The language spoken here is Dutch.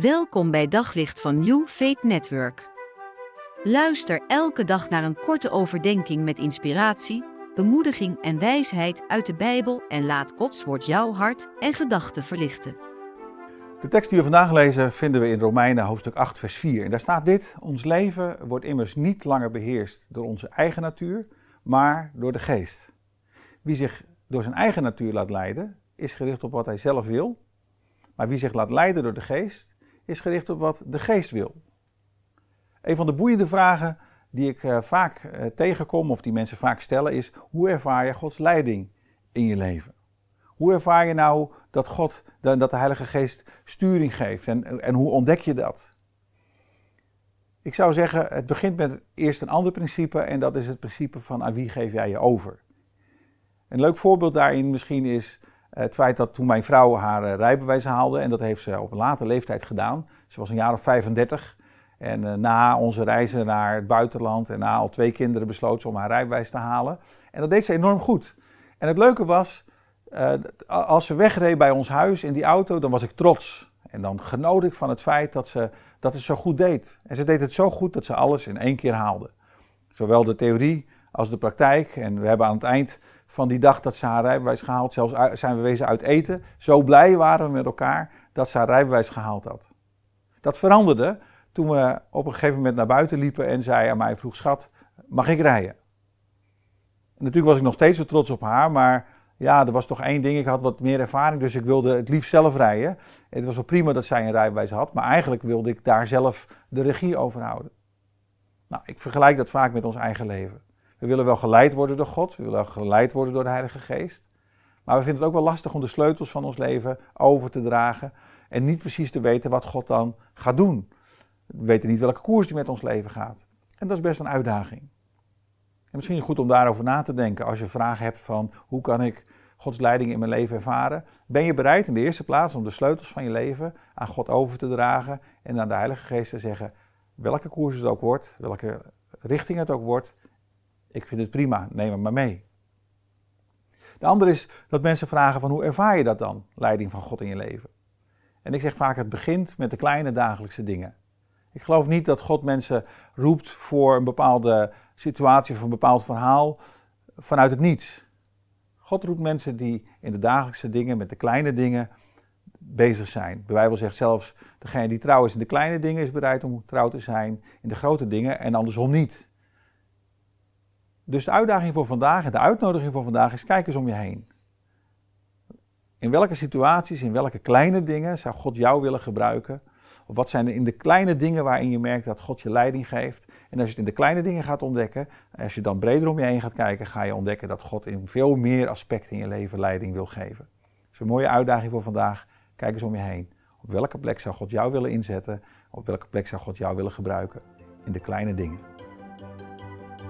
Welkom bij Daglicht van New Faith Network. Luister elke dag naar een korte overdenking met inspiratie, bemoediging en wijsheid uit de Bijbel en laat Gods woord jouw hart en gedachten verlichten. De tekst die we vandaag lezen vinden we in Romeinen hoofdstuk 8 vers 4. En daar staat dit: Ons leven wordt immers niet langer beheerst door onze eigen natuur, maar door de geest. Wie zich door zijn eigen natuur laat leiden, is gericht op wat hij zelf wil. Maar wie zich laat leiden door de geest, is gericht op wat de geest wil. Een van de boeiende vragen die ik uh, vaak uh, tegenkom, of die mensen vaak stellen, is: hoe ervaar je Gods leiding in je leven? Hoe ervaar je nou dat God, dat de Heilige Geest sturing geeft? En, en hoe ontdek je dat? Ik zou zeggen, het begint met eerst een ander principe en dat is het principe van aan wie geef jij je over? Een leuk voorbeeld daarin misschien is het feit dat toen mijn vrouw haar eh, rijbewijs haalde, en dat heeft ze op een late leeftijd gedaan, ze was een jaar of 35, en uh, na onze reizen naar het buitenland en na al twee kinderen besloot ze om haar rijbewijs te halen. En dat deed ze enorm goed. En het leuke was, als ze wegreed bij ons huis in die auto, dan was ik trots. En dan genoot ik van het feit dat ze dat het zo goed deed. En ze deed het zo goed dat ze alles in één keer haalde. Zowel de theorie als de praktijk. En we hebben aan het eind van die dag dat ze haar rijbewijs gehaald, zelfs zijn we wezen uit eten. Zo blij waren we met elkaar dat ze haar rijbewijs gehaald had. Dat veranderde toen we op een gegeven moment naar buiten liepen en zij aan mij vroeg: Schat, mag ik rijden? En natuurlijk was ik nog steeds zo trots op haar, maar ja, er was toch één ding. Ik had wat meer ervaring, dus ik wilde het liefst zelf rijden. Het was wel prima dat zij een rijbewijs had, maar eigenlijk wilde ik daar zelf de regie over houden. Nou, ik vergelijk dat vaak met ons eigen leven. We willen wel geleid worden door God, we willen geleid worden door de Heilige Geest. Maar we vinden het ook wel lastig om de sleutels van ons leven over te dragen en niet precies te weten wat God dan gaat doen. We weten niet welke koers die met ons leven gaat. En dat is best een uitdaging. En misschien goed om daarover na te denken als je vragen hebt van hoe kan ik Gods leiding in mijn leven ervaren. Ben je bereid in de eerste plaats om de sleutels van je leven aan God over te dragen en aan de Heilige Geest te zeggen welke koers het ook wordt, welke richting het ook wordt, ik vind het prima, neem het maar mee. De andere is dat mensen vragen van hoe ervaar je dat dan, leiding van God in je leven? En ik zeg vaak het begint met de kleine dagelijkse dingen. Ik geloof niet dat God mensen roept voor een bepaalde situatie of een bepaald verhaal vanuit het niets. God roept mensen die in de dagelijkse dingen, met de kleine dingen bezig zijn. De Bijbel zegt zelfs, degene die trouw is in de kleine dingen is bereid om trouw te zijn in de grote dingen en andersom niet. Dus de uitdaging voor vandaag en de uitnodiging voor vandaag is: kijk eens om je heen. In welke situaties, in welke kleine dingen zou God jou willen gebruiken? Of wat zijn er in de kleine dingen waarin je merkt dat God je leiding geeft? En als je het in de kleine dingen gaat ontdekken, als je dan breder om je heen gaat kijken, ga je ontdekken dat God in veel meer aspecten in je leven leiding wil geven. Dus een mooie uitdaging voor vandaag. Kijk eens om je heen. Op welke plek zou God jou willen inzetten? Op welke plek zou God jou willen gebruiken? In de kleine dingen.